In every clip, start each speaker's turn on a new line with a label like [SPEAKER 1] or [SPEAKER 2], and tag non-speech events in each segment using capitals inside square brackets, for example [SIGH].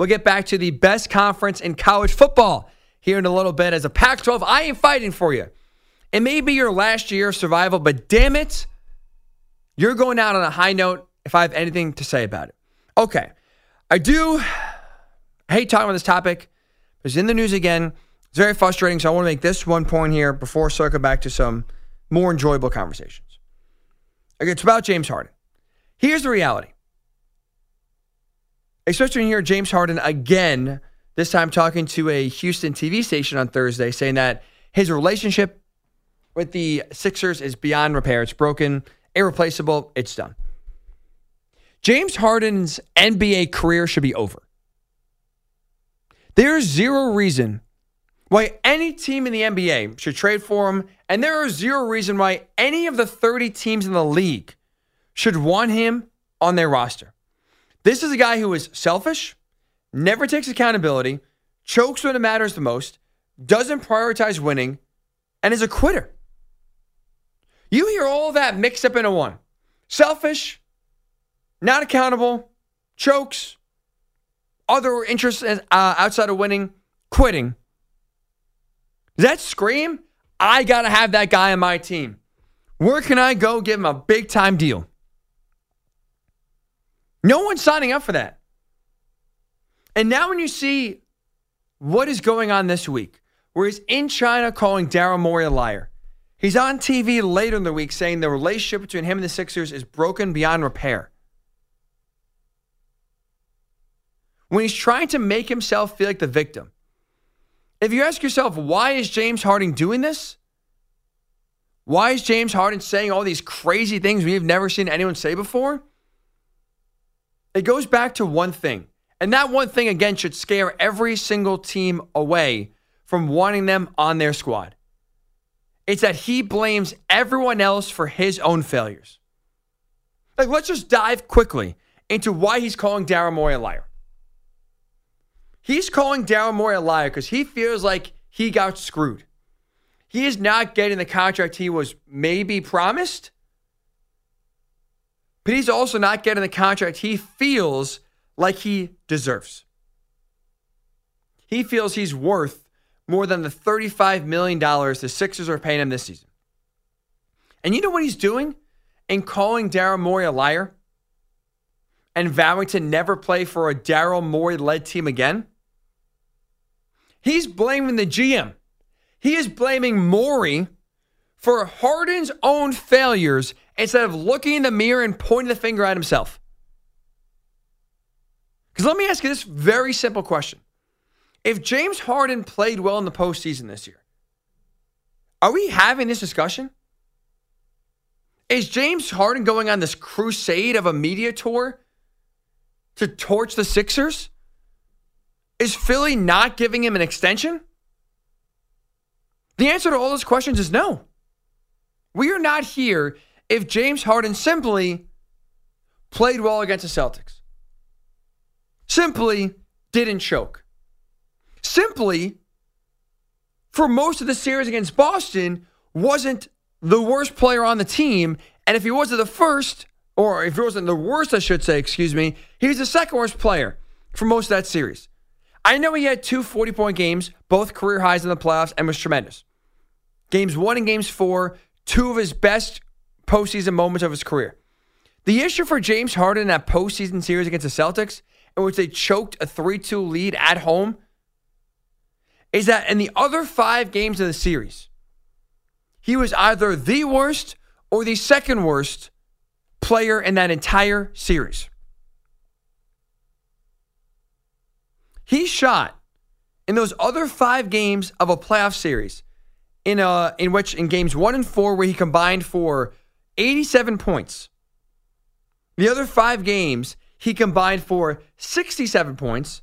[SPEAKER 1] We'll get back to the best conference in college football here in a little bit. As a Pac 12, I am fighting for you. It may be your last year of survival, but damn it, you're going out on a high note if I have anything to say about it. Okay. I do I hate talking about this topic. It's in the news again. It's very frustrating. So I want to make this one point here before circling back to some more enjoyable conversations. Okay, it's about James Harden. Here's the reality. Especially when you hear James Harden again, this time talking to a Houston TV station on Thursday, saying that his relationship with the Sixers is beyond repair. It's broken, irreplaceable, it's done. James Harden's NBA career should be over. There's zero reason why any team in the NBA should trade for him, and there is zero reason why any of the 30 teams in the league should want him on their roster. This is a guy who is selfish, never takes accountability, chokes when it matters the most, doesn't prioritize winning, and is a quitter. You hear all that mixed up into one selfish, not accountable, chokes, other interests uh, outside of winning, quitting. Does that scream? I got to have that guy on my team. Where can I go give him a big time deal? No one's signing up for that. And now, when you see what is going on this week, where he's in China calling Daryl Morey a liar, he's on TV later in the week saying the relationship between him and the Sixers is broken beyond repair. when he's trying to make himself feel like the victim. If you ask yourself, why is James Harden doing this? Why is James Harden saying all these crazy things we've never seen anyone say before? It goes back to one thing. And that one thing, again, should scare every single team away from wanting them on their squad. It's that he blames everyone else for his own failures. Like, let's just dive quickly into why he's calling Daryl Morey a liar. He's calling Daryl Morey a liar because he feels like he got screwed. He is not getting the contract he was maybe promised, but he's also not getting the contract he feels like he deserves. He feels he's worth more than the $35 million the Sixers are paying him this season. And you know what he's doing in calling Daryl Morey a liar and vowing to never play for a Daryl Morey led team again? He's blaming the GM. He is blaming Morey for Harden's own failures instead of looking in the mirror and pointing the finger at himself. Because let me ask you this very simple question. If James Harden played well in the postseason this year, are we having this discussion? Is James Harden going on this crusade of a media tour to torch the Sixers? Is Philly not giving him an extension? The answer to all those questions is no. We are not here if James Harden simply played well against the Celtics, simply didn't choke, simply for most of the series against Boston wasn't the worst player on the team. And if he wasn't the first, or if he wasn't the worst, I should say, excuse me, he was the second worst player for most of that series. I know he had two 40 point games, both career highs in the playoffs, and was tremendous. Games one and games four, two of his best postseason moments of his career. The issue for James Harden in that postseason series against the Celtics, in which they choked a 3 2 lead at home, is that in the other five games of the series, he was either the worst or the second worst player in that entire series. He shot in those other five games of a playoff series, in a in which in games one and four where he combined for 87 points. The other five games he combined for 67 points,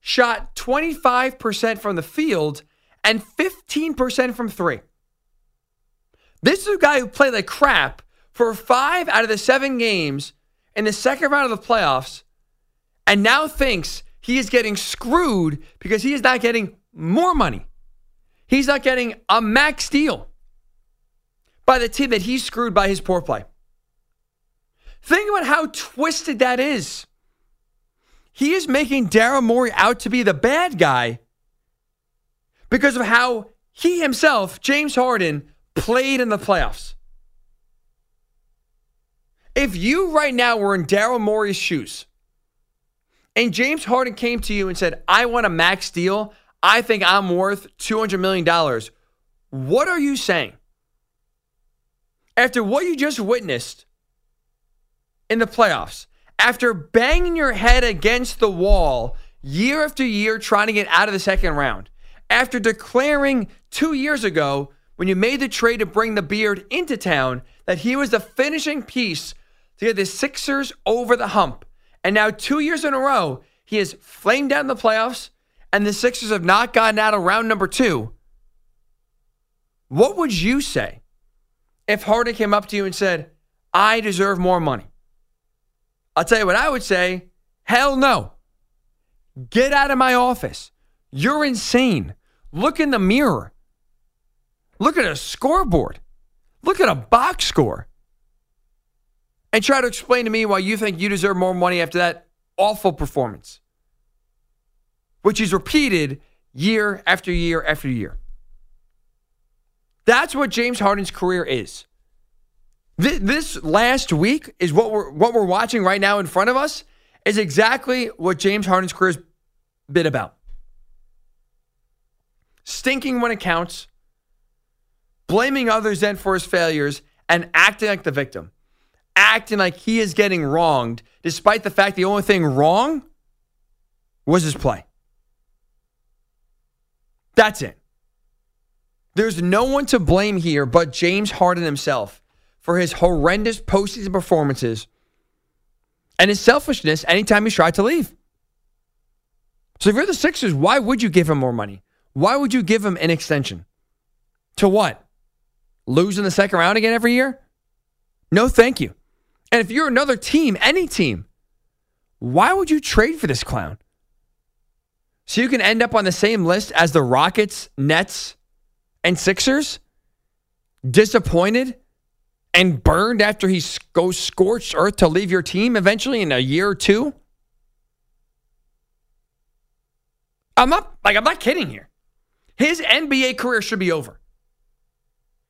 [SPEAKER 1] shot 25% from the field and 15% from three. This is a guy who played like crap for five out of the seven games in the second round of the playoffs and now thinks he is getting screwed because he is not getting more money. He's not getting a max deal by the team that he's screwed by his poor play. Think about how twisted that is. he is making Daryl Morey out to be the bad guy because of how he himself, James Harden, played in the playoffs. If you right now were in Daryl Morey's shoes and James Harden came to you and said, I want a max deal, I think I'm worth $200 million, what are you saying? After what you just witnessed in the playoffs, after banging your head against the wall year after year trying to get out of the second round, after declaring two years ago when you made the trade to bring the beard into town that he was the finishing piece to get the Sixers over the hump. And now, two years in a row, he has flamed out in the playoffs, and the Sixers have not gotten out of round number two. What would you say if Harden came up to you and said, I deserve more money? I'll tell you what I would say hell no. Get out of my office. You're insane. Look in the mirror. Look at a scoreboard. Look at a box score and try to explain to me why you think you deserve more money after that awful performance, which is repeated year after year after year. That's what James Harden's career is. This last week is what we're what we're watching right now in front of us is exactly what James Harden's career has been about. Stinking when it counts, blaming others then for his failures, and acting like the victim acting like he is getting wronged, despite the fact the only thing wrong was his play. That's it. There's no one to blame here but James Harden himself for his horrendous postseason performances and his selfishness anytime he tried to leave. So if you're the Sixers, why would you give him more money? Why would you give him an extension? To what? Lose in the second round again every year? No, thank you. And if you're another team, any team, why would you trade for this clown? So you can end up on the same list as the Rockets, Nets, and Sixers? Disappointed and burned after he goes scorched earth to leave your team eventually in a year or two? I'm not like I'm not kidding here. His NBA career should be over.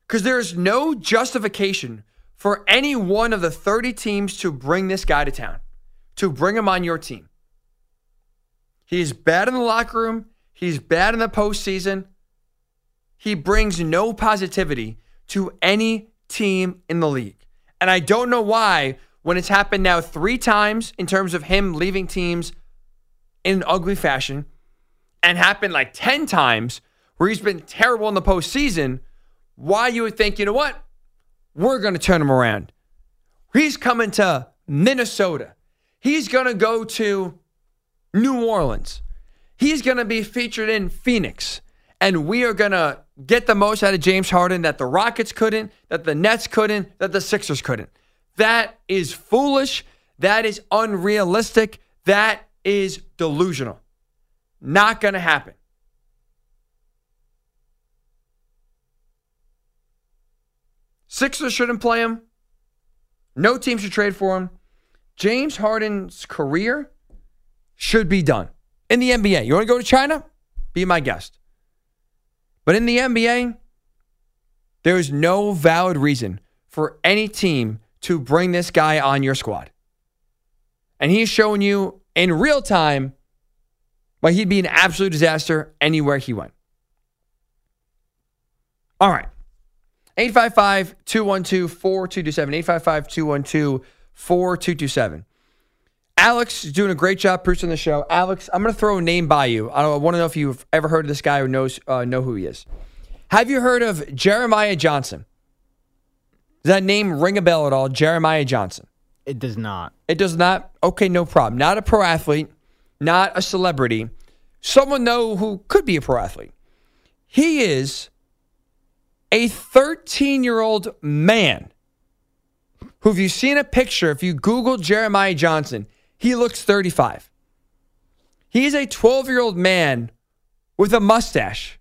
[SPEAKER 1] Because there's no justification for any one of the 30 teams to bring this guy to town, to bring him on your team. He's bad in the locker room. He's bad in the postseason. He brings no positivity to any team in the league. And I don't know why, when it's happened now three times in terms of him leaving teams in an ugly fashion, and happened like 10 times where he's been terrible in the postseason, why you would think, you know what? We're going to turn him around. He's coming to Minnesota. He's going to go to New Orleans. He's going to be featured in Phoenix. And we are going to get the most out of James Harden that the Rockets couldn't, that the Nets couldn't, that the Sixers couldn't. That is foolish. That is unrealistic. That is delusional. Not going to happen. Sixers shouldn't play him. No team should trade for him. James Harden's career should be done in the NBA. You want to go to China? Be my guest. But in the NBA, there is no valid reason for any team to bring this guy on your squad. And he's showing you in real time why he'd be an absolute disaster anywhere he went. All right. 855 212 4227. 855 212 4227. Alex is doing a great job producing the show. Alex, I'm going to throw a name by you. I, want to know if you've ever heard of this guy or knows uh, know who he is. Have you heard of Jeremiah Johnson? Does that name ring a bell at all? Jeremiah Johnson.
[SPEAKER 2] It does not.
[SPEAKER 1] It does not? Okay, no problem. Not a pro athlete, not a celebrity. Someone, though, who could be a pro athlete. He is a 13 year old man who, if you've seen a picture, if you Google Jeremiah Johnson, he looks 35. He's a 12 year old man with a mustache,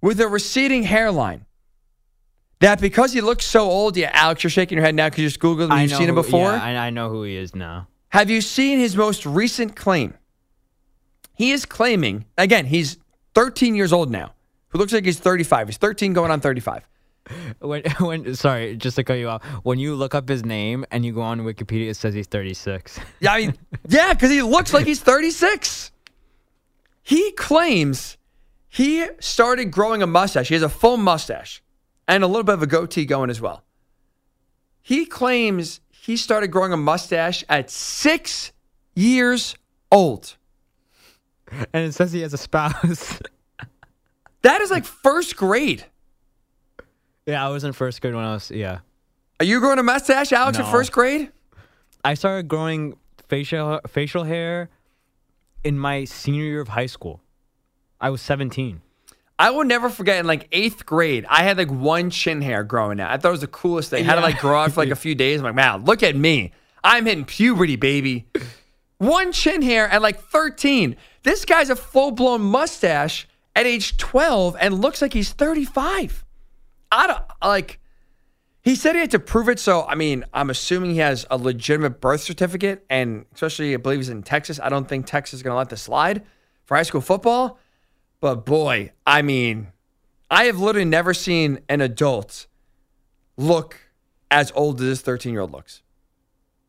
[SPEAKER 1] with a receding hairline. That because he looks so old, yeah, Alex, you're shaking your head now because you just Googled him. You've seen him before.
[SPEAKER 2] Yeah, I, I know who he is now.
[SPEAKER 1] Have you seen his most recent claim? He is claiming, again, he's 13 years old now, who looks like he's 35. He's 13 going on 35. [LAUGHS]
[SPEAKER 2] When, [LAUGHS] when sorry, just to cut you off. When you look up his name and you go on Wikipedia, it says he's 36.
[SPEAKER 1] Yeah, I mean, [LAUGHS] yeah, because he looks like he's 36. He claims he started growing a mustache. He has a full mustache and a little bit of a goatee going as well. He claims he started growing a mustache at six years old.
[SPEAKER 2] And it says he has a spouse.
[SPEAKER 1] That is like first grade.
[SPEAKER 2] Yeah, I was in first grade when I was, yeah.
[SPEAKER 1] Are you growing a mustache, Alex, in first grade?
[SPEAKER 2] I started growing facial facial hair in my senior year of high school. I was 17.
[SPEAKER 1] I will never forget in like eighth grade, I had like one chin hair growing out. I thought it was the coolest thing. I had to like grow out for like a [LAUGHS] few days. I'm like, man, look at me. I'm hitting puberty, baby. One chin hair at like 13. This guy's a full blown mustache at age 12 and looks like he's 35. I don't like. He said he had to prove it. So, I mean, I'm assuming he has a legitimate birth certificate. And especially, I believe he's in Texas. I don't think Texas is going to let this slide for high school football. But boy, I mean, I have literally never seen an adult look as old as this 13 year old looks.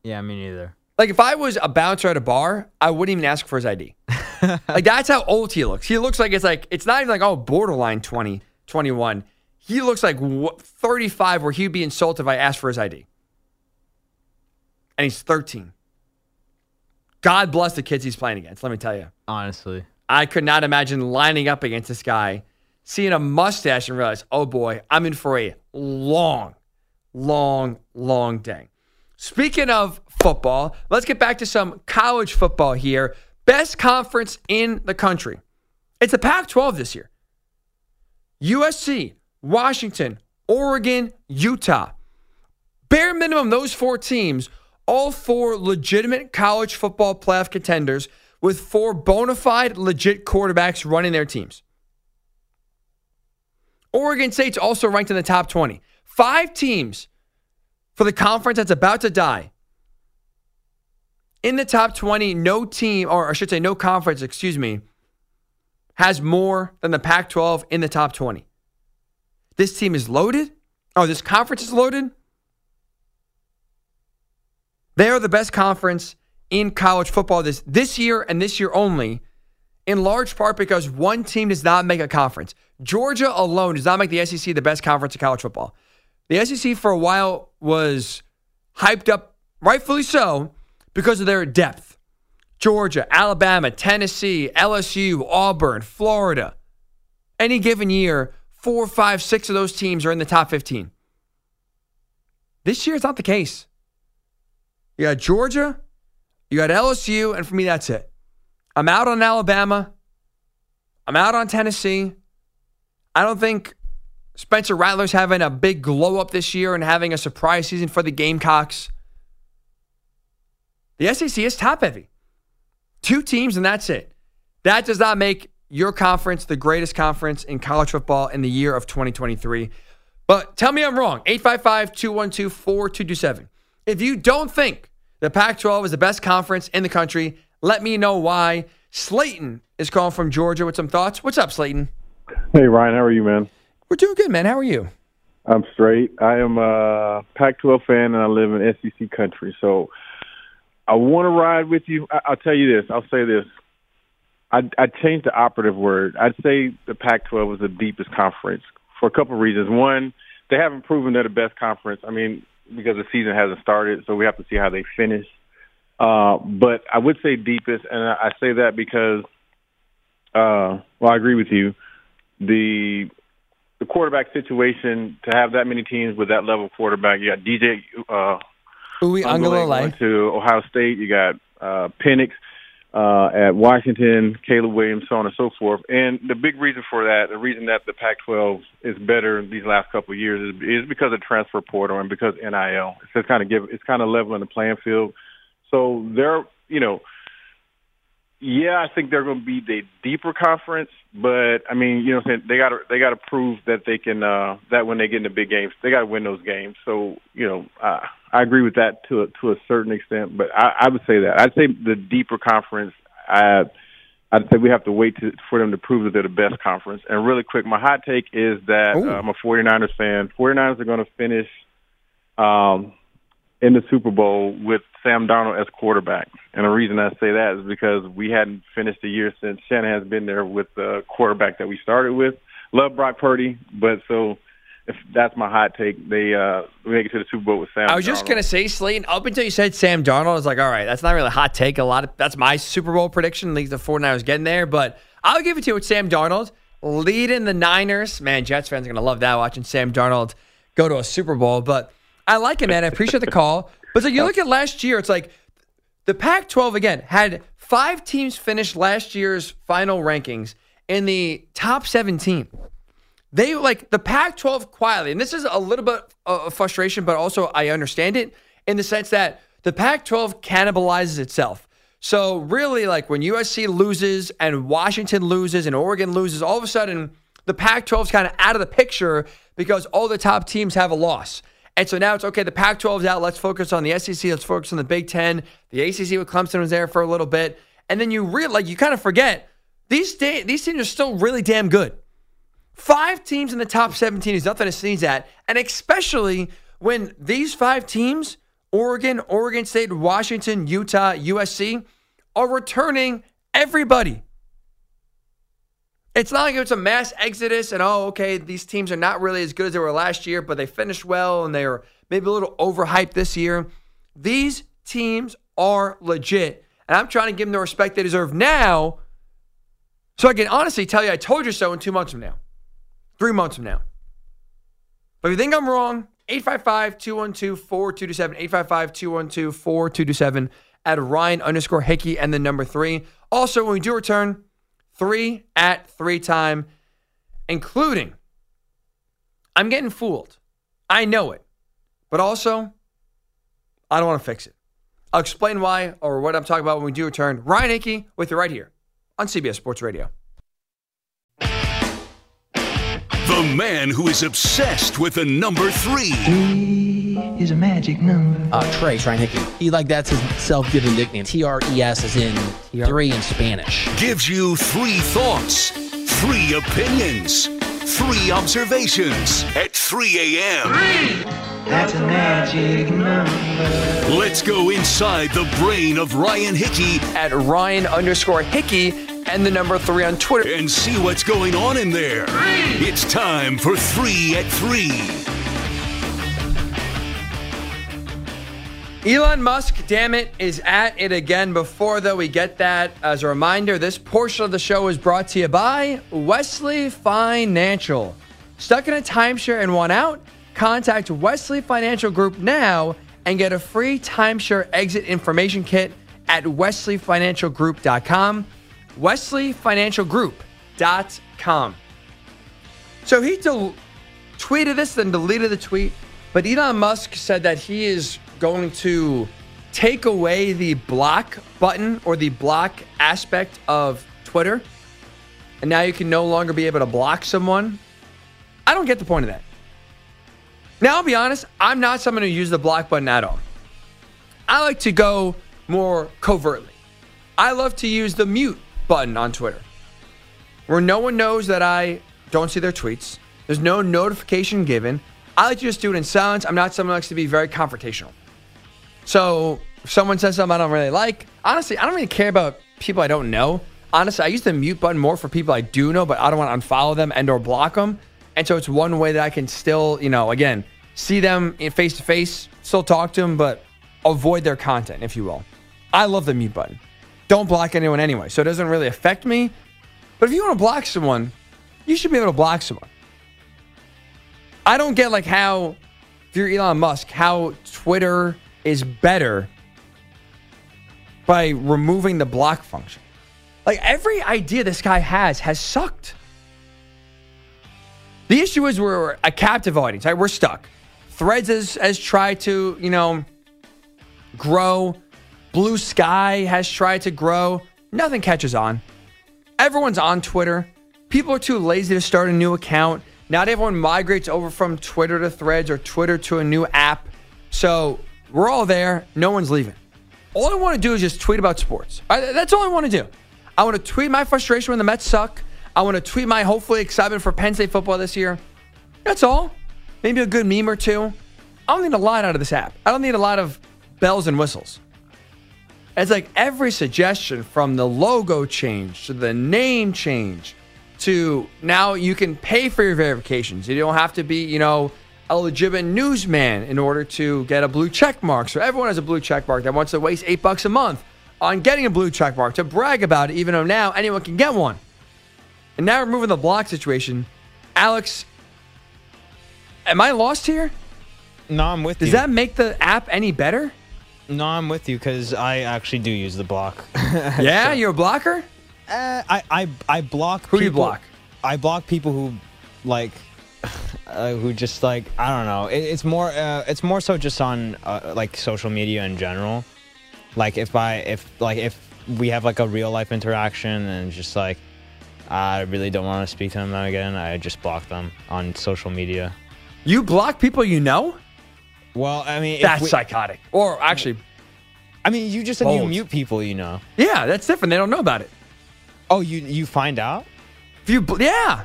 [SPEAKER 2] Yeah, me neither.
[SPEAKER 1] Like, if I was a bouncer at a bar, I wouldn't even ask for his ID. [LAUGHS] like, that's how old he looks. He looks like it's like, it's not even like, oh, borderline 20, 21. He looks like 35, where he'd be insulted if I asked for his ID. And he's 13. God bless the kids he's playing against, let me tell you.
[SPEAKER 2] Honestly.
[SPEAKER 1] I could not imagine lining up against this guy, seeing a mustache and realize, oh boy, I'm in for a long, long, long day. Speaking of football, let's get back to some college football here. Best conference in the country. It's the Pac 12 this year. USC, Washington, Oregon, Utah. Bare minimum, those four teams, all four legitimate college football playoff contenders with four bona fide, legit quarterbacks running their teams. Oregon State's also ranked in the top 20. Five teams for the conference that's about to die. In the top 20, no team, or I should say, no conference, excuse me, has more than the Pac 12 in the top 20. This team is loaded. Oh, this conference is loaded. They are the best conference in college football this, this year and this year only, in large part because one team does not make a conference. Georgia alone does not make the SEC the best conference in college football. The SEC for a while was hyped up, rightfully so, because of their depth. Georgia, Alabama, Tennessee, LSU, Auburn, Florida. Any given year, four, five, six of those teams are in the top 15. This year, it's not the case. You got Georgia, you got LSU, and for me, that's it. I'm out on Alabama. I'm out on Tennessee. I don't think Spencer Rattler's having a big glow up this year and having a surprise season for the Gamecocks. The SEC is top heavy. Two teams, and that's it. That does not make your conference the greatest conference in college football in the year of 2023. But tell me I'm wrong. 855 212 4227. If you don't think the Pac 12 is the best conference in the country, let me know why. Slayton is calling from Georgia with some thoughts. What's up, Slayton?
[SPEAKER 3] Hey Ryan, how are you, man?
[SPEAKER 1] We're doing good, man. How are you?
[SPEAKER 3] I'm straight. I am a Pac-12 fan, and I live in SEC country. So I want to ride with you. I- I'll tell you this. I'll say this. I I changed the operative word. I'd say the Pac-12 is the deepest conference for a couple of reasons. One, they haven't proven they're the best conference. I mean, because the season hasn't started, so we have to see how they finish. Uh, but I would say deepest, and I, I say that because, uh, well, I agree with you. The the quarterback situation to have that many teams with that level quarterback. You got DJ uh,
[SPEAKER 1] Uiagalelei.
[SPEAKER 3] going to Ohio State. You got uh, Penix uh, at Washington, Caleb Williams, so on and so forth. And the big reason for that, the reason that the Pac-12 is better these last couple of years is, is because of transfer portal and because NIL. It's kind of give it's kind of leveling the playing field. So they're you know Yeah, I think they're going to be the deeper conference, but I mean, you know, what I'm saying they got to they got to prove that they can uh, that when they get in the big games, they got to win those games. So you know, uh, I agree with that to a, to a certain extent, but I, I would say that I'd say the deeper conference. I, I'd say we have to wait to, for them to prove that they're the best conference. And really quick, my hot take is that uh, I'm a 49ers fan. 49ers are going to finish um, in the Super Bowl with Sam Darnold as quarterback. And the reason I say that is because we hadn't finished a year since Shanahan has been there with the quarterback that we started with. Love Brock Purdy, but so if that's my hot take, they uh make it to the Super Bowl with Sam.
[SPEAKER 1] I was just gonna say, Slayton. Up until you said Sam Darnold, I was like, all right, that's not really a hot take. A lot of that's my Super Bowl prediction. League the 49ers getting there, but I'll give it to you with Sam Darnold leading the Niners. Man, Jets fans are gonna love that watching Sam Darnold go to a Super Bowl. But I like it, man. I appreciate the call. But so you look at last year, it's like the Pac-12 again had five teams finish last year's final rankings in the top 17 they like the Pac 12 quietly, and this is a little bit of frustration, but also I understand it in the sense that the Pac 12 cannibalizes itself. So, really, like when USC loses and Washington loses and Oregon loses, all of a sudden the Pac 12 is kind of out of the picture because all the top teams have a loss. And so now it's okay, the Pac 12 is out. Let's focus on the SEC. Let's focus on the Big Ten. The ACC with Clemson was there for a little bit. And then you real like you kind of forget these, da- these teams are still really damn good. Five teams in the top 17 is nothing to sneeze at. And especially when these five teams, Oregon, Oregon State, Washington, Utah, USC, are returning everybody. It's not like it's a mass exodus and, oh, okay, these teams are not really as good as they were last year, but they finished well and they were maybe a little overhyped this year. These teams are legit. And I'm trying to give them the respect they deserve now so I can honestly tell you I told you so in two months from now three months from now. But if you think I'm wrong, 855 212 4227, 855 212 4227 at Ryan underscore Hickey and the number three. Also, when we do return, three at three time, including I'm getting fooled. I know it. But also, I don't want to fix it. I'll explain why or what I'm talking about when we do return. Ryan Hickey with you right here on CBS Sports Radio.
[SPEAKER 4] The man who is obsessed with the number three.
[SPEAKER 5] Is a magic number.
[SPEAKER 6] Uh, Trey, Ryan Hickey. He like that's his self-given nickname. T R E S is in three in Spanish.
[SPEAKER 4] Gives you three thoughts, three opinions, three observations at 3 a.m.
[SPEAKER 5] That's a magic number.
[SPEAKER 4] Let's go inside the brain of Ryan Hickey
[SPEAKER 1] At Ryan underscore Hickey and the number three on Twitter.
[SPEAKER 4] and see what's going on in there. It's time for three at three.
[SPEAKER 1] Elon Musk, damn it, is at it again. Before, though, we get that, as a reminder, this portion of the show is brought to you by Wesley Financial. Stuck in a timeshare and want out? Contact Wesley Financial Group now and get a free timeshare exit information kit at wesleyfinancialgroup.com. wesleyfinancialgroup.com. So he del- tweeted this, then deleted the tweet. But Elon Musk said that he is going to take away the block button or the block aspect of Twitter. And now you can no longer be able to block someone. I don't get the point of that. Now, I'll be honest, I'm not someone who uses the block button at all. I like to go more covertly. I love to use the mute button on Twitter, where no one knows that I don't see their tweets. There's no notification given. I like to just do it in silence. I'm not someone who likes to be very confrontational. So if someone says something I don't really like, honestly, I don't really care about people I don't know. Honestly, I use the mute button more for people I do know, but I don't want to unfollow them and or block them. And so it's one way that I can still, you know, again, see them face to face, still talk to them, but avoid their content, if you will. I love the mute button. Don't block anyone anyway, so it doesn't really affect me. But if you want to block someone, you should be able to block someone. I don't get like how, if you're Elon Musk, how Twitter is better by removing the block function. Like every idea this guy has has sucked. The issue is we're a captive audience, right? We're stuck. Threads has, has tried to, you know, grow. Bluesky has tried to grow. nothing catches on. Everyone's on Twitter. People are too lazy to start a new account. Not everyone migrates over from Twitter to Threads or Twitter to a new app. So we're all there. No one's leaving. All I want to do is just tweet about sports. I- that's all I want to do. I want to tweet my frustration when the Mets suck. I want to tweet my hopefully excitement for Penn State football this year. That's all. Maybe a good meme or two. I don't need a lot out of this app. I don't need a lot of bells and whistles. It's like every suggestion from the logo change to the name change to now you can pay for your verifications. You don't have to be, you know, a legitimate newsman in order to get a blue check mark. So everyone has a blue check mark that wants to waste eight bucks a month on getting a blue check mark to brag about it, even though now anyone can get one. And now removing the block situation, Alex, am I lost here?
[SPEAKER 2] No, I'm with
[SPEAKER 1] Does
[SPEAKER 2] you.
[SPEAKER 1] Does that make the app any better?
[SPEAKER 2] no, I'm with you because I actually do use the block. [LAUGHS]
[SPEAKER 1] Yeah, you're a blocker?
[SPEAKER 2] Uh, I, I I block.
[SPEAKER 1] Who do you block?
[SPEAKER 2] I block people who like [LAUGHS] uh, who just like I don't know. It, it's more uh, it's more so just on uh, like social media in general. Like if I if like if we have like a real life interaction and just like I really don't want to speak to them again, I just block them on social media.
[SPEAKER 1] You block people you know?
[SPEAKER 2] Well, I mean,
[SPEAKER 1] That's
[SPEAKER 2] we-
[SPEAKER 1] psychotic. Or actually,
[SPEAKER 2] I mean, you just said you mute people, you know.
[SPEAKER 1] yeah, that's different. They don't know about it.
[SPEAKER 2] Oh, you you find out
[SPEAKER 1] If you, yeah,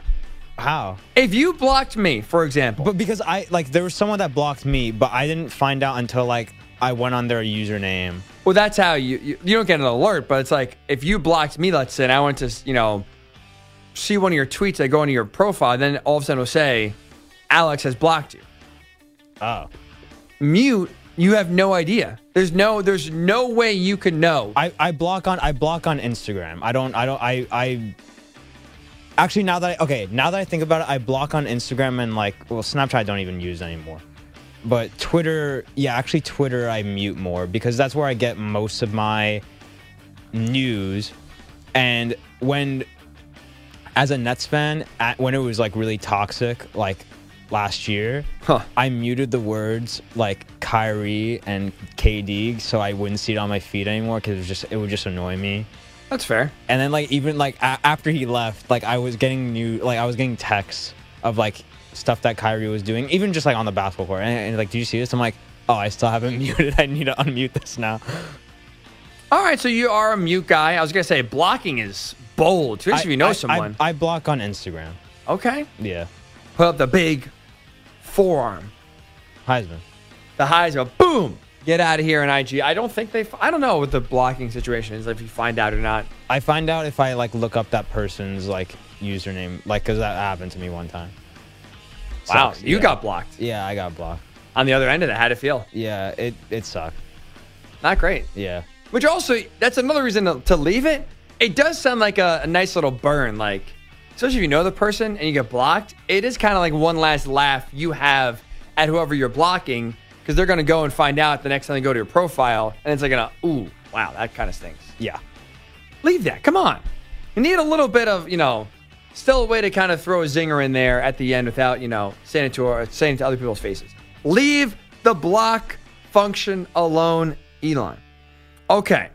[SPEAKER 2] how?
[SPEAKER 1] if you blocked me, for example,
[SPEAKER 2] But because I like there was someone that blocked me, but I didn't find out until like I went on their username.
[SPEAKER 1] well, that's how you, you you don't get an alert. But it's like if you blocked me, let's say, and I went to you know see one of your tweets, I go into your profile, then all of a sudden it'll say Alex has blocked you.
[SPEAKER 2] Oh.
[SPEAKER 1] Mute, you have no idea. There's no there's no way you can know.
[SPEAKER 2] I, I block on I block on Instagram. I don't I don't I I actually now that I, okay now that I think about it, I block on Instagram and like well Snapchat I don't even use anymore. But Twitter, yeah, actually Twitter I mute more because that's where I get most of my news. And when as a Nets fan, at, when it was like really toxic, like last year,
[SPEAKER 1] Huh.
[SPEAKER 2] I muted the words like Kyrie and KD so I wouldn't see it on my feed anymore because it was just it would just annoy me.
[SPEAKER 1] That's fair.
[SPEAKER 2] And then like even like a- after he left, like I was getting new like I was getting texts of like stuff that Kyrie was doing, even just like on the basketball court. And, and like, do you see this? I'm like, oh, I still haven't [LAUGHS] muted. I need to unmute this now.
[SPEAKER 1] All right, so you are a mute guy. I was gonna say blocking is bold, especially if you know
[SPEAKER 2] I- I-
[SPEAKER 1] someone.
[SPEAKER 2] I, block on Instagram.
[SPEAKER 1] okay,
[SPEAKER 2] Yeah,
[SPEAKER 1] put up the big forearm.
[SPEAKER 2] Heisman.
[SPEAKER 1] the highs go boom get out of here in ig i don't think they i don't know what the blocking situation is if you find out or not
[SPEAKER 2] I find out if I like look up that person's like username, like because that happened to me one time.
[SPEAKER 1] wow
[SPEAKER 2] Sucks,
[SPEAKER 1] you
[SPEAKER 2] yeah.
[SPEAKER 1] got blocked
[SPEAKER 2] Yeah, I got blocked.
[SPEAKER 1] on the other end of that how'd it feel
[SPEAKER 2] Yeah, it it sucked.
[SPEAKER 1] not great
[SPEAKER 2] Yeah.
[SPEAKER 1] which also that's another reason to, to leave it it does sound like a, a nice little burn like especially if you know the person and you get blocked it is kind of like one last laugh you have at whoever you're blocking because they're going to go and find out the next time they go to your profile and it's like gonna ooh wow that kind of stinks
[SPEAKER 2] Yeah.
[SPEAKER 1] leave that. Come on. You need a little bit of, you know, still a way to kind of throw a zinger in there at the end without, you know, saying it to or saying it to other people's faces. Leave the block function alone, Elon. Okay.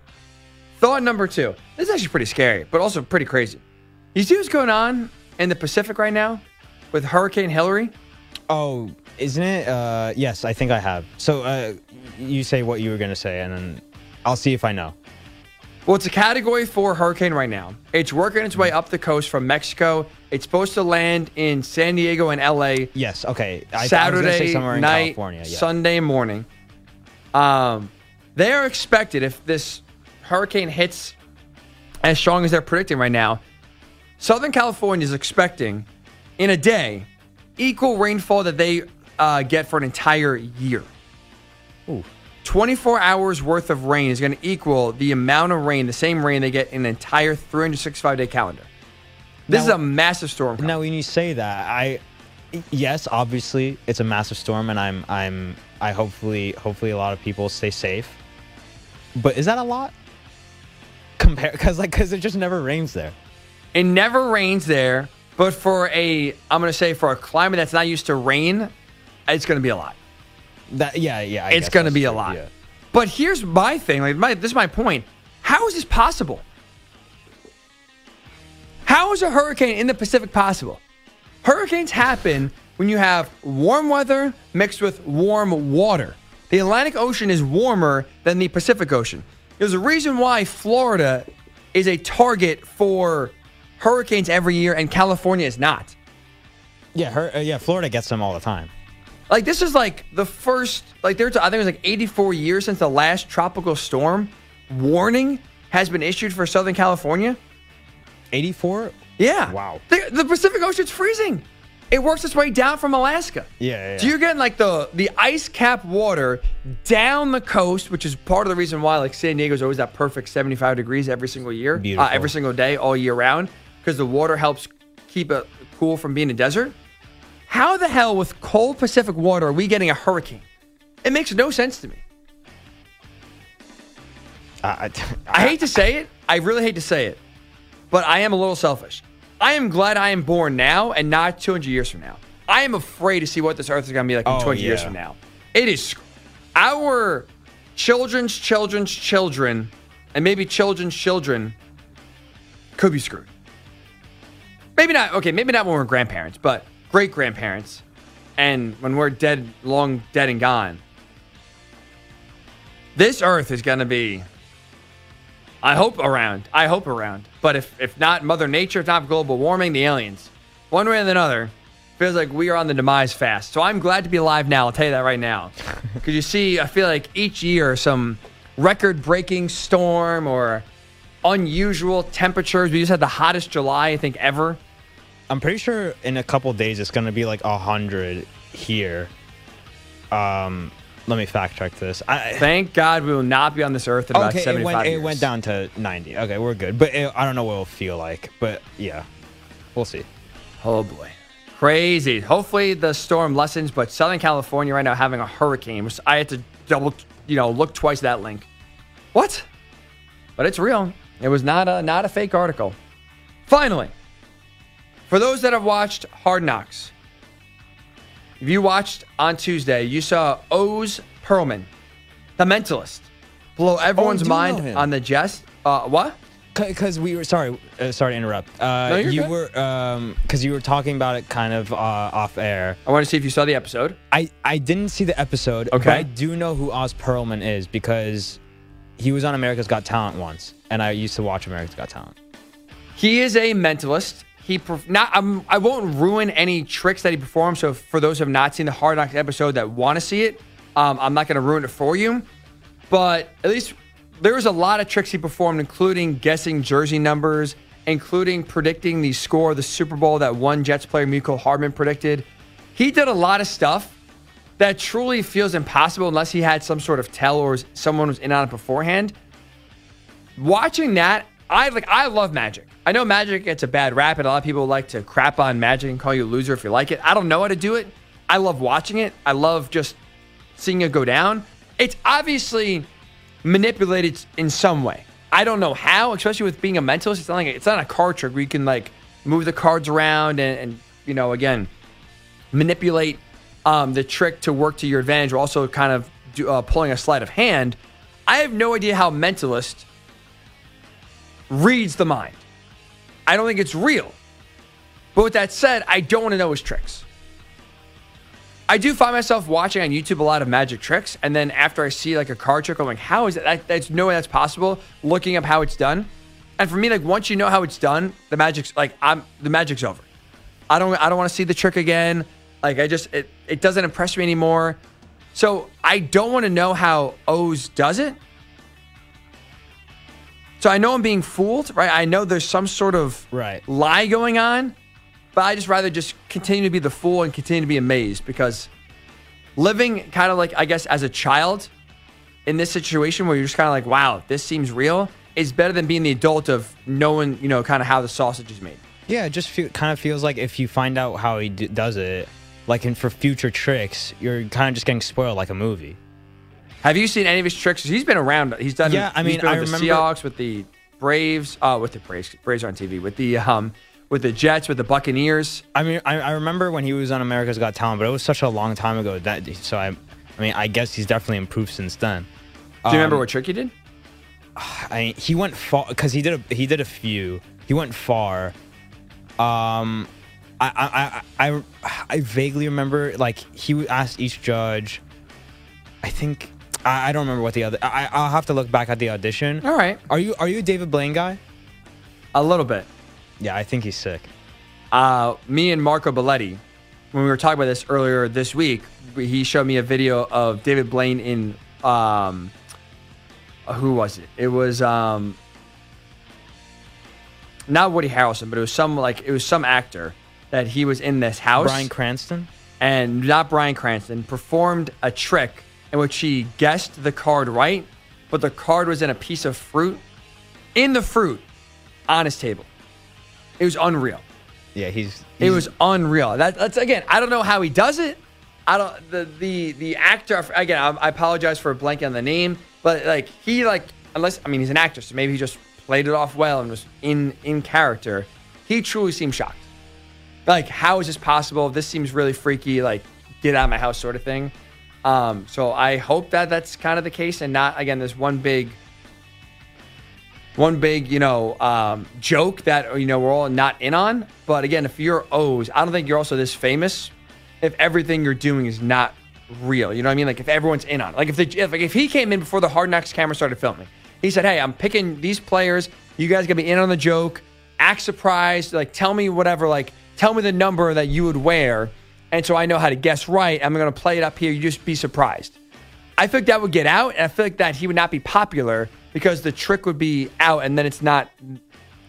[SPEAKER 1] Thought number two. This is actually pretty scary, but also pretty crazy. You see what's going on in the Pacific right now with Hurricane Hilary?
[SPEAKER 2] Oh, isn't it? Uh, yes, I think I have. So uh, you say what you were gonna say, and then I'll see if I know.
[SPEAKER 1] Well, it's a category four hurricane right now. It's working its way up the coast from Mexico. It's supposed to land in San Diego and LA
[SPEAKER 2] Yes. Okay. I, I
[SPEAKER 1] Saturday
[SPEAKER 2] somewhere in
[SPEAKER 1] night,
[SPEAKER 2] California. Yeah.
[SPEAKER 1] Sunday morning. Um, they are expected if this hurricane hits as strong as they're predicting right now. Southern California is expecting in a day equal rainfall that they uh, get for an entire year. Ooh. 24 hours worth of rain is going to equal the amount of rain, the same rain they get in an entire 365 day calendar. This
[SPEAKER 2] Now-
[SPEAKER 1] is a massive storm.
[SPEAKER 2] Now, when you say that, I yes, obviously it's a massive storm, and I'm I'm I hopefully hopefully a lot of people stay safe. But is that a lot? Compare because like because it just never rains there.
[SPEAKER 1] It never rains there, but for a, I'm going to say for a climate that's not used to rain, it's going to be a lot.
[SPEAKER 2] That yeah yeah. I
[SPEAKER 1] it's going to be a lot.
[SPEAKER 2] yeah.
[SPEAKER 1] But here's my thing. Like my, this is my point. How is this possible? How is a hurricane in the Pacific possible? Hurricanes happen when you have warm weather mixed with warm water. The Atlantic Ocean is warmer than the Pacific Ocean. There's a reason why Florida is a target for hurricanes every year and California is not.
[SPEAKER 2] Yeah, her, uh, yeah, Florida gets them all the time.
[SPEAKER 1] Like this is like the first like there's I think it was like 84 years since the last tropical storm warning has been issued for Southern California.
[SPEAKER 2] 84?
[SPEAKER 1] Yeah.
[SPEAKER 2] Wow.
[SPEAKER 1] The, the Pacific Ocean's freezing. It works its way down from Alaska.
[SPEAKER 2] Yeah, yeah.
[SPEAKER 1] So you're getting like the the ice cap water down the coast, which is part of the reason why like San Diego's always that perfect 75 degrees every single year, uh, every single day, all year round, because the water helps keep it cool from being a desert. How the hell with cold Pacific water are we getting a hurricane? It makes no sense to me.
[SPEAKER 2] Uh, I,
[SPEAKER 1] I hate to say it. I really hate to say it, but I am a little selfish. I am glad I am born now and not 200 years from now. I am afraid to see what this earth is going to be like in
[SPEAKER 2] Oh,
[SPEAKER 1] 200 years from now. It is our children's children's children and maybe children's children could be screwed. Maybe not. Okay, maybe not when we're grandparents, but great grandparents, and when we're dead, long dead and gone. This earth is going to be I hope around. I hope around. But if if not Mother Nature, if not global warming, the aliens, one way or another, feels like we are on the demise fast. So I'm glad to be alive now. I'll tell you that right now. [LAUGHS] Because you see, I feel like each year some record-breaking storm or unusual temperatures. We just had the hottest July I think ever.
[SPEAKER 2] I'm pretty sure in a couple days it's gonna be like a hundred here. Um, let me fact check this. I, [LAUGHS]
[SPEAKER 1] Thank God we will not be on this earth in about
[SPEAKER 2] okay, it
[SPEAKER 1] 75
[SPEAKER 2] went,
[SPEAKER 1] years.
[SPEAKER 2] it went down to 90. Okay, we're good. But it, I don't know what it'll feel like. But yeah, we'll see.
[SPEAKER 1] Oh boy. Crazy. Hopefully the storm lessens, but Southern California right now having a hurricane, which I had to double, you know, look twice that link. What? But it's real. It was not a not a fake article. Finally, for those that have watched Hard Knocks, if you watched on Tuesday, you saw Oz Pearlman, the mentalist, blow everyone's
[SPEAKER 2] do know
[SPEAKER 1] mind
[SPEAKER 2] him.
[SPEAKER 1] on the Jets. Uh, what?
[SPEAKER 2] Because we were sorry, uh, sorry to interrupt. Uh,
[SPEAKER 1] No, you're
[SPEAKER 2] you
[SPEAKER 1] good.
[SPEAKER 2] were um, because you were talking about it kind of uh, off air.
[SPEAKER 1] I want to see if you saw the episode.
[SPEAKER 2] I I didn't see the episode.
[SPEAKER 1] Okay.
[SPEAKER 2] But I do know who Oz Pearlman is because he was on America's Got Talent once, and I used to watch America's Got Talent.
[SPEAKER 1] He is a mentalist. He not. Um, I won't ruin any tricks that he performs. So for those who have not seen the Hard Knocks episode that want to see it, um, I'm not going to ruin it for you. But at least there was a lot of tricks he performed, including guessing jersey numbers, including predicting the score of the Super Bowl that one Jets player, Mecole Hardman, predicted. He did a lot of stuff that truly feels impossible unless he had some sort of tell or someone was in on it beforehand watching that, I like I love Magic. I know Magic gets a bad rap, and a lot of people like to crap on Magic and call you a loser if you like it. I don't know how to do it. I love watching it. I love just seeing it go down. It's obviously manipulated in some way. I don't know how, especially with being a mentalist. It's not like it's not a card trick where you can like move the cards around and, and you know again manipulate um, the trick to work to your advantage, or also kind of do, uh, pulling a sleight of hand. I have no idea how mentalist reads the mind. I don't think it's real. But with that said, I don't want to know his tricks. I do find myself watching on YouTube a lot of magic tricks, and then after I see like a card trick, I'm like, how is? That, that's no way that's possible. Looking up how it's done, and for me, like once you know how it's done, the magic's like I'm the magic's over. I don't I don't want to see the trick again. Like I just it it doesn't impress me anymore. So I don't want to know how Oz does it. So I know I'm being fooled, right? I know there's some sort of
[SPEAKER 2] Right.
[SPEAKER 1] lie going on, but I just rather just continue to be the fool and continue to be amazed because living kind of like I guess as a child in this situation where you're just kind of like, wow, this seems real, is better than being the adult of knowing, you know, kind of how the sausage is made.
[SPEAKER 2] Yeah, it just feel, kind of feels like if you find out how he d- does it, like in for future tricks, you're kind of just getting spoiled like a movie.
[SPEAKER 1] Have you seen any of his tricks? He's been around. He's done.
[SPEAKER 2] Yeah, I mean, I
[SPEAKER 1] with the
[SPEAKER 2] remember-
[SPEAKER 1] Seahawks, with the Braves, uh, with the Braves. Braves are on TV. With the um, with the Jets, with the Buccaneers.
[SPEAKER 2] I mean, I, I remember when he was on America's Got Talent, but it was such a long time ago. That so I, I mean, I guess he's definitely improved since then.
[SPEAKER 1] Do you remember
[SPEAKER 2] Um,
[SPEAKER 1] what trick he did?
[SPEAKER 2] I mean, he went far because he did a he did a few. He went far. Um, I I I I, I vaguely remember like he would ask each judge. I think I, I don't remember what the other. I I'll have to look back at the audition.
[SPEAKER 1] All right,
[SPEAKER 2] Are you are you a David Blaine guy?
[SPEAKER 1] a little bit.
[SPEAKER 2] Yeah, I think he's sick.
[SPEAKER 1] uh, me and Marco Belletti, when we were talking about this earlier this week, he showed me a video of David Blaine in um, who was it? It was um, not Woody Harrelson, but it was some like it was some actor that he was in this house.
[SPEAKER 2] Bryan Cranston.
[SPEAKER 1] and not Bryan Cranston performed a trick in which he guessed the card right, but the card was in a piece of fruit in the fruit on his table. It was unreal.
[SPEAKER 2] Yeah, he's.
[SPEAKER 1] It was unreal. That, that's again. I don't know how he does it. I don't. The the the actor again. I, I apologize for blanking on the name, but like he like unless I mean he's an actor, so maybe he just played it off well and was in in character. He truly seemed shocked. Like how is this possible? This seems really freaky. Like get out of my house sort of thing. Um, so I hope that that's kind of the case and not again this one big one big, you know, um, joke that you know we're all not in on. But again, if you're Oz, I don't think you're also this famous. If everything you're doing is not real, you know what I mean? Like if everyone's in on it. Like if the if, like if he came in before the Hard Knocks camera started filming, he said, "Hey, I'm picking these players. You guys gonna be in on the joke. Act surprised. Like tell me whatever. Like tell me the number that you would wear, and so I know how to guess right. I'm gonna play it up here. You just be surprised." I feel like that would get out, and I feel like that he would not be popular because the trick would be out, and then it's not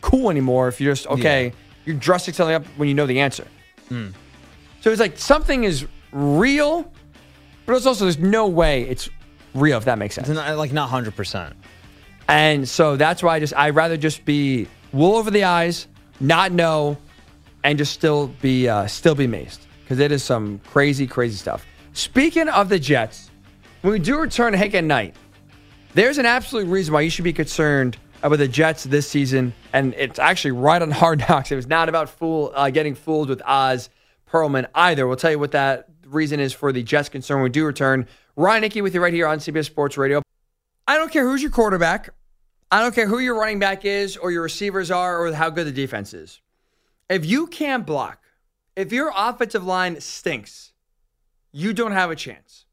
[SPEAKER 1] cool anymore if you're just okay. You're dressing something up when you know the answer. So it's like something is real, but it's also there's no way it's real if that makes sense.
[SPEAKER 2] It's not, like not hundred percent.
[SPEAKER 1] And so that's why I just I'd rather just be wool over the eyes, not know, and just still be uh, still be amazed because it is some crazy crazy stuff. Speaking of the Jets, when we do return Hank at night, there's an absolute reason why you should be concerned about the Jets this season, and it's actually right on Hard [LAUGHS] Knocks. It was not about fool uh, getting fooled with Oz Pearlman either. We'll tell you what that reason is for the Jets concern when we do return. Ryan Hickey with you right here on CBS Sports Radio. I don't care who's your quarterback. I don't care who your running back is or your receivers are or how good the defense is. If you can't block, if your offensive line stinks, you don't have a chance.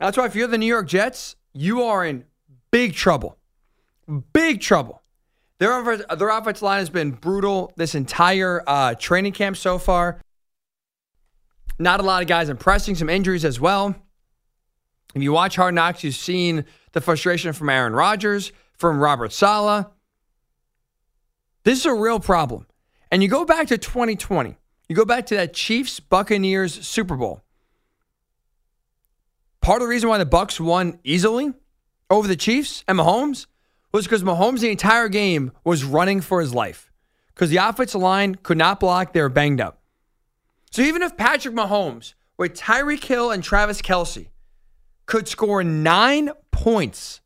[SPEAKER 1] That's why if you're the New York Jets, you are in big trouble. Big trouble. Their, their offensive line has been brutal this entire uh, training camp so far. Not a lot of guys impressing, some injuries as well. If you watch Hard Knocks, you've seen the frustration from Aaron Rodgers, from Robert Saleh. This is a real problem. And you go back to 2020, you go back to that Chiefs Buccaneers Super Bowl. Part of the reason why the Bucs won easily over the Chiefs and Mahomes was because Mahomes the entire game was running for his life because the offensive line could not block; they were banged up. So even if Patrick Mahomes with Tyreek Hill and Travis Kelce could score nine points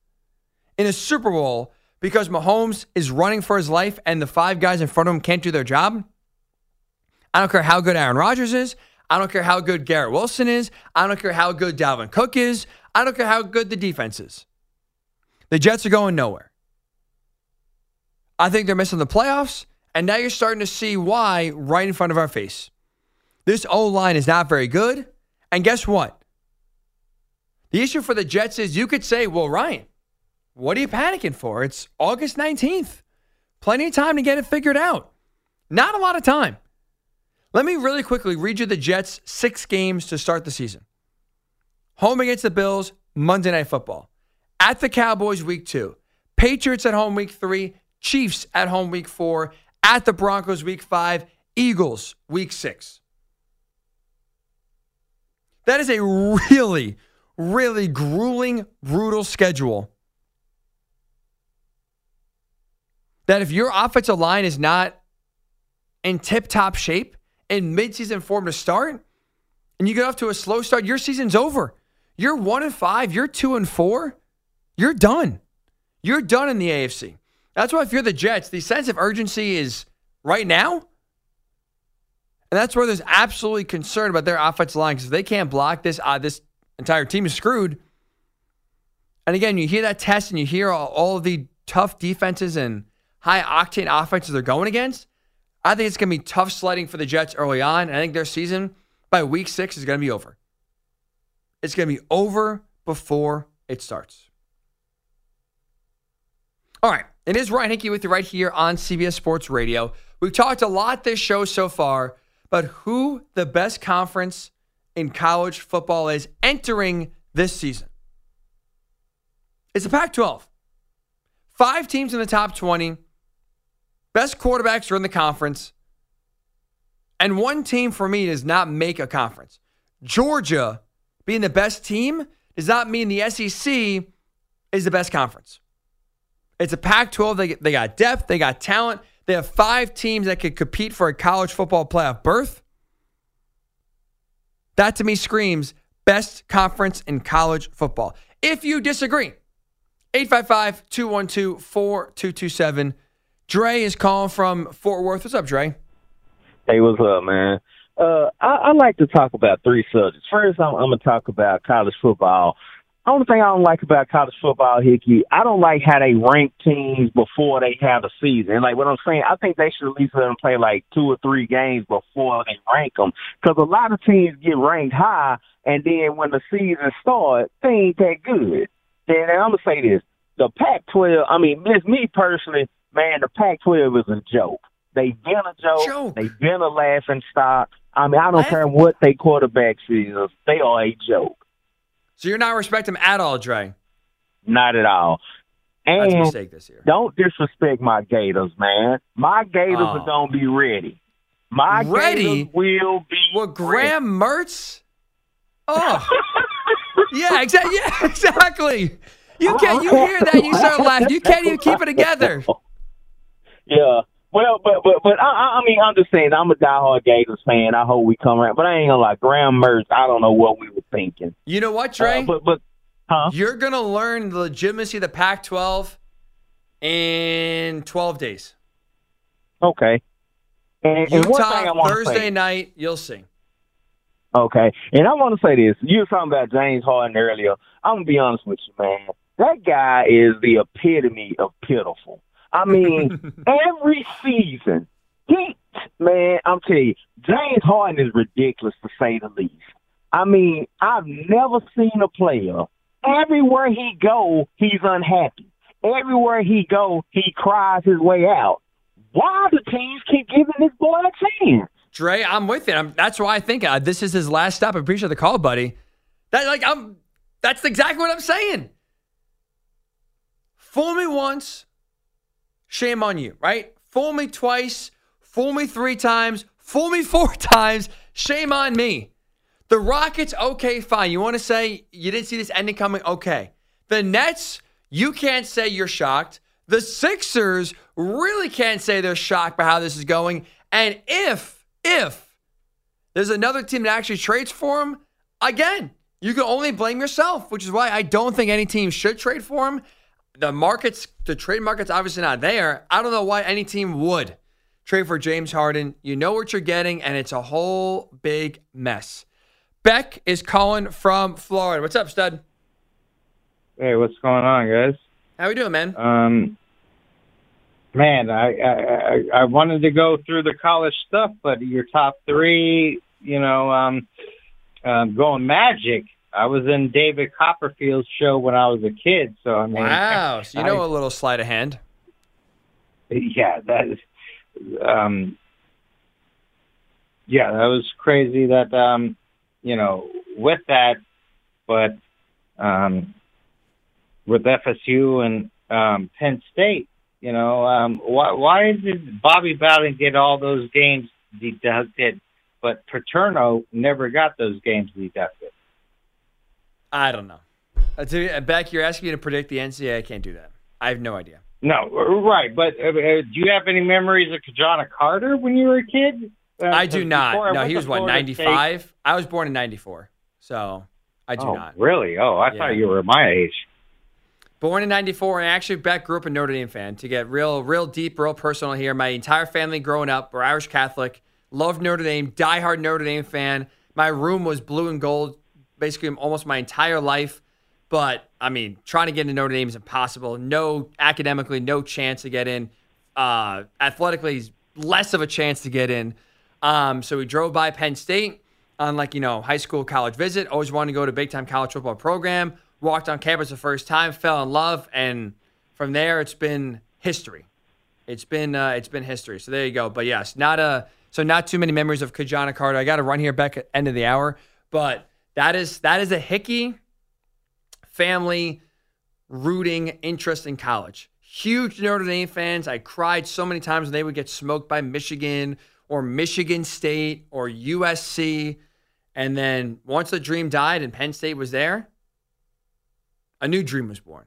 [SPEAKER 1] in a Super Bowl because Mahomes is running for his life and the five guys in front of him can't do their job, I don't care how good Aaron Rodgers is. I don't care how good Garrett Wilson is. I don't care how good Dalvin Cook is. I don't care how good the defense is. The Jets are going nowhere. I think they're missing the playoffs, and now you're starting to see why right in front of our face. This O line is not very good. And guess what? The issue for the Jets is you could say, well, Ryan, what are you panicking for? It's August 19th. Plenty of time to get it figured out. Not a lot of time. Let me really quickly read you the Jets' six games to start the season. Home against the Bills, Monday Night Football. At the Cowboys, week two. Patriots at home, week three. Chiefs at home, week four. At the Broncos, week five. Eagles, week six. That is a really, really grueling, brutal schedule. That if your offensive line is not in tip top shape, in midseason form to start, and you get off to a slow start, your season's over. You're one and five, you're two and four, you're done. You're done in the AFC. That's why if you're the Jets, the sense of urgency is right now. And that's where there's absolutely concern about their offensive line because if they can't block this, uh, this entire team is screwed. And again, you hear that test and you hear all, all of the tough defenses and high octane offenses they're going against. I think it's going to be tough sledding for the Jets early on. I think their season by week six is going to be over. It's going to be over before it starts. All right. It is Ryan Hickey with you right here on CBS Sports Radio. We've talked a lot this show so far about who the best conference in college football is entering this season. It's the Pac 12. Five teams in the top 20. Best quarterbacks are in the conference. And one team for me does not make a conference. Georgia being the best team does not mean the SEC is the best conference. It's a Pac 12. They, they got depth, they got talent. They have five teams that could compete for a college football playoff berth. That to me screams best conference in college football. If you disagree, 855 212 4227. Dre is calling from Fort Worth. What's up, Dre?
[SPEAKER 7] Hey, what's up, man? Uh, I, I like to talk about three subjects. First, I'm, I'm gonna talk about college football. Only thing I don't like about college football, Hickey, I don't like how they rank teams before they have a season. Like what I'm saying, I think they should at least let them play like two or three games before they rank them. Because a lot of teams get ranked high, and then when the season starts, they ain't that good. Then I'm gonna say this: the Pac-12. I mean, just me personally, man, the Pac-12 is a joke. They've been a joke.
[SPEAKER 1] Joke.
[SPEAKER 7] They've been a laughing stock. I mean, I don't care what they quarterback is. They are a joke.
[SPEAKER 1] So you're not respecting them at all, Dre.
[SPEAKER 7] Not at all.
[SPEAKER 1] That's a mistake this year.
[SPEAKER 7] don't disrespect my Gators, man. My Gators
[SPEAKER 1] Oh.
[SPEAKER 7] are gonna be ready. My
[SPEAKER 1] Ready?
[SPEAKER 7] Gators will be
[SPEAKER 1] Well, Graham Mertz. Oh, [LAUGHS] yeah, exactly. Yeah, [LAUGHS] exactly. You can't. You hear that? You start laughing. You can't even keep it together.
[SPEAKER 7] Yeah. Well, but but but I, I I mean, I'm just saying, I'm a diehard Gators fan. I hope we come around. But I ain't gonna lie, Graham Mertz. I don't know what we were thinking.
[SPEAKER 1] You know what, Dre?
[SPEAKER 7] Uh, but but huh?
[SPEAKER 1] You're gonna learn the legitimacy of the Pac-12 in 12 days.
[SPEAKER 7] Okay. And, and one thing I
[SPEAKER 1] Utah Thursday
[SPEAKER 7] say.
[SPEAKER 1] night. You'll see.
[SPEAKER 7] Okay. And I want to say this. You were talking about James Harden earlier. I'm to be honest with you, man. That guy is the epitome of pitiful. I mean, [LAUGHS] every season, he, man, I'm telling you, James Harden is ridiculous to say the least. I mean, I've never seen a player. Everywhere he go, he's unhappy. Everywhere he go, he cries his way out. Why do teams keep giving this boy a chance?
[SPEAKER 1] Dre, I'm with you. I'm, that's why I think uh, this is his last stop. I appreciate the call, buddy. That like I'm. That's exactly what I'm saying. Fool me once, shame on you, right? Fool me twice, fool me three times, fool me [LAUGHS] four times, shame on me. The Rockets, okay, fine. You want to say you didn't see this ending coming? Okay. The Nets, you can't say you're shocked. The Sixers really can't say they're shocked by how this is going. And if, if there's another team that actually trades for him, again, you can only blame yourself, which is why I don't think any team should trade for him. The markets, the trade market's obviously not there. I don't know why any team would trade for James Harden. You know what you're getting, and it's a whole big mess. Beck is calling from Florida. What's up, stud?
[SPEAKER 8] Hey, what's going on, guys?
[SPEAKER 1] How we doing, man?
[SPEAKER 8] Um, man, I, I I wanted to go through the college stuff, but your top three, you know, um, um, going Magic. I was in David Copperfield's show when I was a kid, so I mean,
[SPEAKER 1] Wow. So you know
[SPEAKER 8] I-
[SPEAKER 1] a little sleight of hand.
[SPEAKER 8] yeah, that is, um, yeah, that was crazy. That um, you know, with that, but um, with FSU and um, Penn State, you know, um, why why did Bobby Bowden get all those games deducted, but Paterno never got those games deducted?
[SPEAKER 1] I don't know. Uh, to, uh, Beck, you're asking me to predict the NCAA. I can't do that. I have no idea.
[SPEAKER 8] No, right. But uh, uh, do you have any memories of Ki-Jana Carter when you were a kid? Uh,
[SPEAKER 1] I do not.
[SPEAKER 8] I
[SPEAKER 1] No, he was what, 95?
[SPEAKER 8] State-
[SPEAKER 1] I was born in 94. So I do
[SPEAKER 8] oh,
[SPEAKER 1] not.
[SPEAKER 8] really? Oh, I
[SPEAKER 1] Yeah.
[SPEAKER 8] thought you were my age.
[SPEAKER 1] Born in 94, and actually, Beck grew up a Notre Dame fan. To get real, real deep, real personal here, my entire family growing up were Irish Catholic, loved Notre Dame, diehard Notre Dame fan. My room was blue and gold basically almost my entire life. But, I mean, trying to get into Notre Dame is impossible. No, academically, no chance to get in. Uh, athletically, less of a chance to get in. Um, so we drove by Penn State on like you know high school college visit. Always wanted to go to big time college football program. Walked on campus the first time, fell in love, and from there it's been history. It's been uh, it's been history. So there you go. But yes, not a so not too many memories of Ki-Jana Carter. I got to run here back at end of the hour, but that is that is a Hickey family rooting interest in college. Huge Notre Dame fans. I cried so many times when they would get smoked by Michigan or Michigan State or USC. And then once the dream died and Penn State was there, a new dream was born.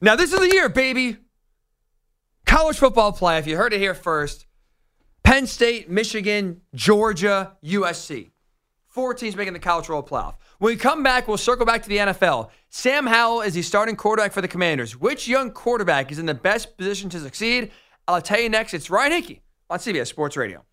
[SPEAKER 1] Now, this is the year, baby. College football playoff. If you heard it here first. Penn State, Michigan, Georgia, USC. Four teams making the college roll playoff. When we come back, we'll circle back to the NFL. Sam Howell is the starting quarterback for the Commanders. Which young quarterback is in the best position to succeed? I'll tell you next. It's Ryan Hickey on CBS Sports Radio.